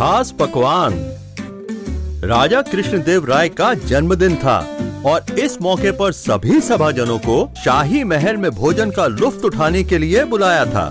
खास पकवान। राजा कृष्णदेव राय का जन्मदिन था और इस मौके पर सभी सभाजनों को शाही महल में भोजन का लुफ्त उठाने के लिए बुलाया था।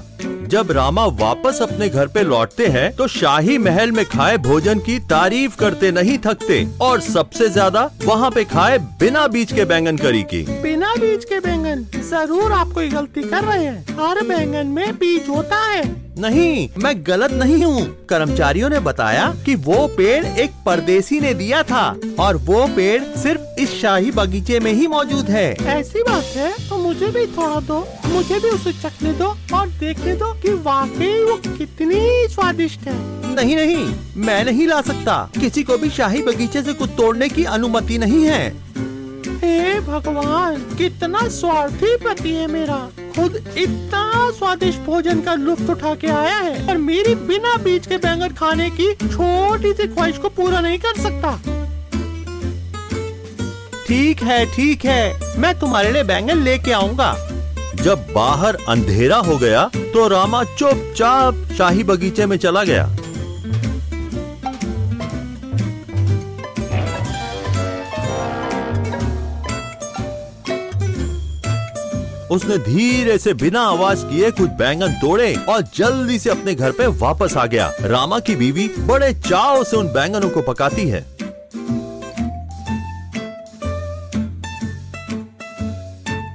जब रामा वापस अपने घर पे लौटते हैं तो शाही महल में खाए भोजन की तारीफ़ करते नहीं थकते और सबसे ज़्यादा वहाँ पे खाए बिना बीज के बैंगन करी की। बिना बीज के बैंगन? ज़रूर आप कोई गलती कर रहे हैं। हर बैंगन में बीज होता है। नहीं मैं गलत नहीं हूँ। कर्मचारियों ने बताया कि वो पेड़ एक परदेसी ने दिया था और वो पेड़ सिर्फ़ इस शाही बगीचे में ही मौजूद है। ऐसी बात है? तो मुझे भी थोड़ा दो मुझे भी उसे चखने दो और देखने दो कि वाकई वो कितनी स्वादिष्ट है। नहीं नहीं मैं नहीं ला सकता। किसी को भी शाही बगीचे से कुछ तोड़ने की अनुमति नहीं है। हे भगवान कितना स्वार्थी पति है मेरा। खुद इतना स्वादिष्ट भोजन का लुफ्त उठा के आया है और मेरी बिना बीज के बैंगन खाने की छोटी सी ख्वाहिश को पूरा नहीं कर सकता। ठीक है ठीक है, मैं तुम्हारे लिए बैंगन लेके आऊँगा। जब बाहर अंधेरा हो गया तो रामा चुपचाप शाही बगीचे में चला गया। उसने धीरे से बिना आवाज़ किए कुछ बैंगन तोड़े और जल्दी से अपने घर पे वापस आ गया। रामा की बीवी बड़े चाव से उन बैंगनों को पकाती है।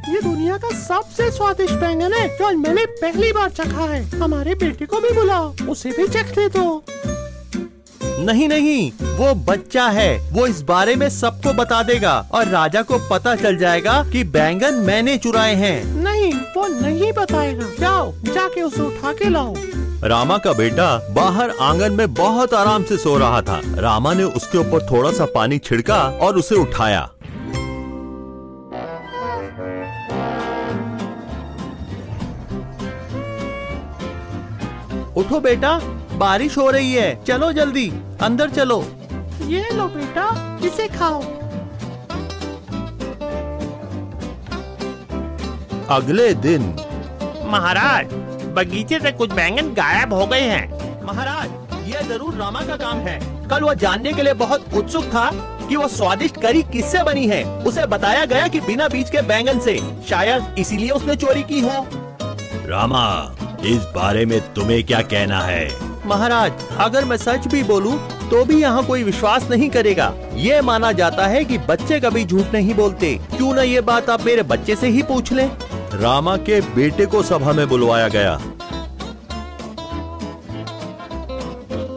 ये दुनिया का सबसे स्वादिष्ट बैंगन है जो मैंने पहली बार चखा है। हमारे बेटे को भी बुलाओ, उसे भी चखने दो। नहीं नहीं वो बच्चा है वो इस बारे में सबको बता देगा और राजा को पता चल जाएगा कि बैंगन मैंने चुराए हैं। नहीं वो नहीं बताएगा। जाओ जाके उसे उठा के लाओ। रामा का बेटा बाहर आँगन में बहुत आराम से सो रहा था। रामा ने उसके ऊपर थोड़ा सा पानी छिड़का और उसे उठाया। उठो बेटा बारिश हो रही है। चलो जल्दी अंदर चलो। ये लो बेटा इसे खाओ। अगले दिन। महाराज बगीचे से कुछ बैंगन गायब हो गए हैं। महाराज ये ज़रूर रामा का काम है। कल वो जानने के लिए बहुत उत्सुक था कि वो स्वादिष्ट करी किससे बनी है। उसे बताया गया कि बिना बीज के बैंगन से शायद इसीलिए उसने चोरी की हो। रामा इस बारे में तुम्हें क्या कहना है? महाराज, अगर मैं सच भी बोलूँ तो भी यहाँ कोई विश्वास नहीं करेगा। ये माना जाता है कि बच्चे कभी झूठ नहीं बोलते। क्यों न ये बात आप मेरे बच्चे से ही पूछ लें? रामा के बेटे को सभा में बुलवाया गया।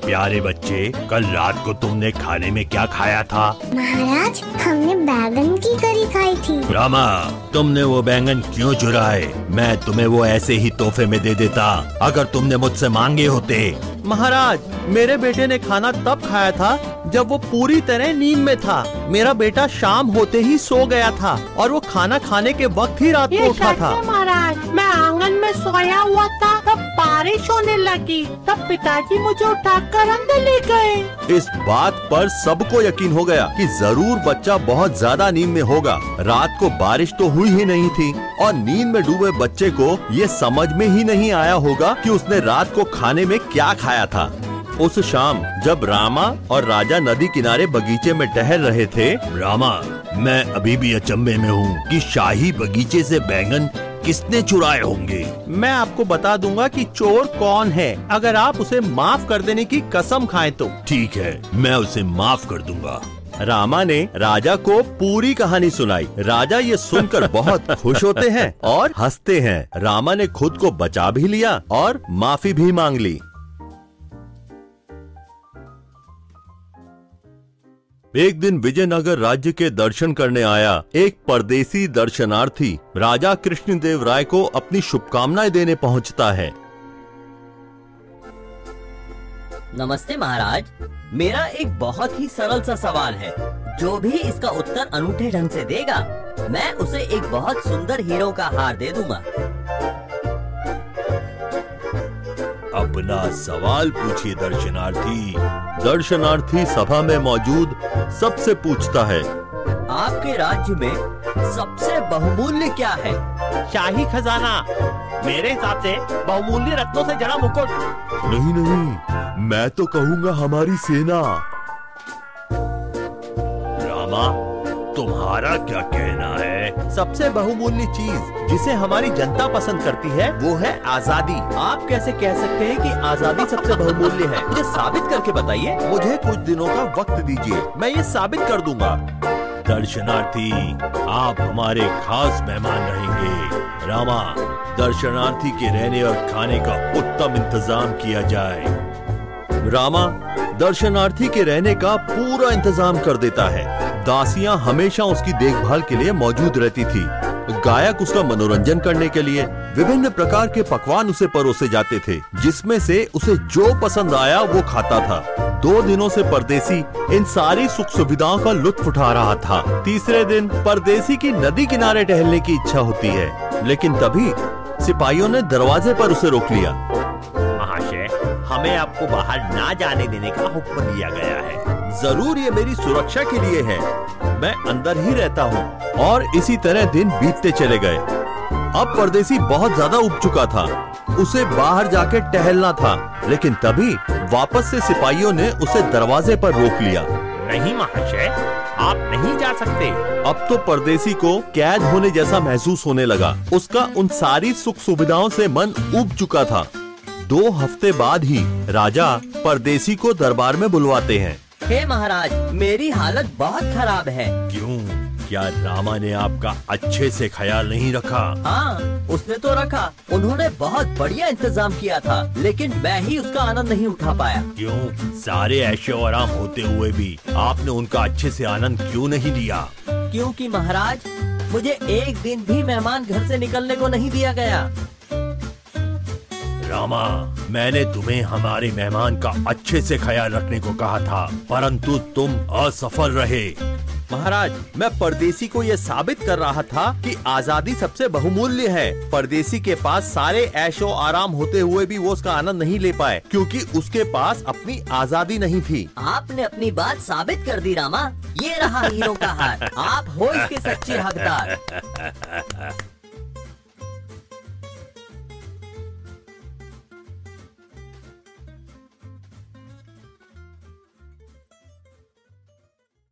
प्यारे बच्चे कल रात को तुमने खाने में क्या खाया था? महाराज हमने बैगन की करी खाई थी। रामा तुमने वो बैंगन क्यों चुराए? मैं तुम्हें वो ऐसे ही तोहफे में दे देता अगर तुमने मुझसे मांगे होते। महाराज मेरे बेटे ने खाना तब खाया था जब वो पूरी तरह नींद में था। मेरा बेटा शाम होते ही सो गया था और वो खाना खाने के वक्त ही रात को उठा था। महाराज मैं आँगन में सोया हुआ था, तब बारिश होने लगी। तब पिताजी मुझे उठाकर अंदर ले गए। इस बात पर सबको यकीन हो गया कि ज़रूर बच्चा बहुत ज़्यादा नींद में होगा। रात को बारिश तो हुई ही नहीं थी, और नींद में डूबे बच्चे को ये समझ में ही नहीं आया होगा कि उसने रात को खाने में क्या खाया था। उस शाम, जब रामा और राजा नदी किनारे बगीचे में टहल रहे थे, रामा, मैं अभी भी अचंभे में हूँ कि शाही बगीचे से बैंगन किसने चुराए होंगे? मैं आपको बता दूँगा कि चोर कौन है। अगर आप उसे माफ़ कर देने की कसम खाएँ तो। ठीक है मैं उसे माफ़ कर दूँगा। रामा ने राजा को पूरी कहानी सुनाई। राजा ये सुनकर बहुत खुश होते हैं और हँसते हैं। रामा ने खुद को बचा भी लिया और माफ़ी भी मांग ली। एक दिन विजयनगर राज्य के दर्शन करने आया एक परदेसी दर्शनार्थी। राजा कृष्णदेव राय को अपनी शुभकामनाएँ देने पहुँचता है। नमस्ते महाराज। मेरा एक बहुत ही सरल सा सवाल है। जो भी इसका उत्तर अनूठे ढंग से देगा, मैं उसे एक बहुत सुंदर हीरो का हार दे दूँगा। अपना सवाल पूछिए दर्शनार्थी। दर्शनार्थी सभा में मौजूद सबसे पूछता है आपके राज्य में सबसे बहुमूल्य क्या है? शाही खजाना। मेरे हिसाब से बहुमूल्य रत्नों से जड़ा मुकुट। नहीं नहीं मैं तो कहूँगा हमारी सेना। तुम्हारा क्या कहना है? सबसे बहुमूल्य चीज़ जिसे हमारी जनता पसंद करती है, वो है आज़ादी। आप कैसे कह सकते हैं कि आज़ादी सबसे बहुमूल्य है? मुझे साबित करके बताइए। मुझे कुछ दिनों का वक्त दीजिए। मैं ये साबित कर दूँगा। दर्शनार्थी, आप हमारे खास मेहमान रहेंगे। रामा, दर्शनार्थी के रहने और खाने का उत्तम इंतज़ाम किया जाए। रामा, दर्शनार्थी के रहने का पूरा इंतज़ाम कर देता है। दासियाँ हमेशा उसकी देखभाल के लिए मौजूद रहती थी। गायक उसका मनोरंजन करने के लिए विभिन्न प्रकार के पकवान उसे परोसे जाते थे, जिसमें से उसे जो पसंद आया वो खाता था। दो दिनों से परदेसी इन सारी सुख सुविधाओं का लुत्फ उठा रहा था। तीसरे दिन परदेसी की नदी किनारे टहलने की इच्छा होती है, लेकिन तभी सिपाहियों ने दरवाजे पर उसे रोक लिया। महाशय, हमें आपको बाहर ना जाने देने का हुक्म दिया गया है। ज़रूर ये मेरी सुरक्षा के लिए है। मैं अंदर ही रहता हूँ और इसी तरह दिन बीतते चले गए। अब परदेसी बहुत ज़्यादा उब चुका था। उसे बाहर जाके टहलना था लेकिन तभी वापस से सिपाहियों ने उसे दरवाजे पर रोक लिया। नहीं महाशय आप नहीं जा सकते। अब तो परदेसी को कैद होने जैसा महसूस होने लगा। उसका उन सारी सुख सुविधाओं से मन उब चुका था। दो हफ़्ते बाद ही राजा परदेसी को दरबार में बुलवाते हैं। हे महाराज मेरी हालत बहुत खराब है। क्यों? क्या रामा ने आपका अच्छे से ख्याल नहीं रखा? हाँ उसने तो रखा। उन्होंने बहुत बढ़िया इंतज़ाम किया था लेकिन मैं ही उसका आनंद नहीं उठा पाया। क्यों? सारे ऐशो आराम होते हुए भी आपने उनका अच्छे से आनंद क्यों नहीं लिया? क्योंकि महाराज मुझे एक दिन भी मेहमान घर से निकलने को नहीं दिया गया। रामा मैंने तुम्हें हमारे मेहमान का अच्छे से ख्याल रखने को कहा था परंतु तुम असफल रहे। महाराज मैं परदेसी को यह साबित कर रहा था कि आज़ादी सबसे बहुमूल्य है। परदेसी के पास सारे ऐशो आराम होते हुए भी वो उसका आनंद नहीं ले पाए क्योंकि उसके पास अपनी आज़ादी नहीं थी। आपने अपनी बात साबित कर दी रामा। ये रहा हीरो का हार। आप हो इसके सच्चे हकदार।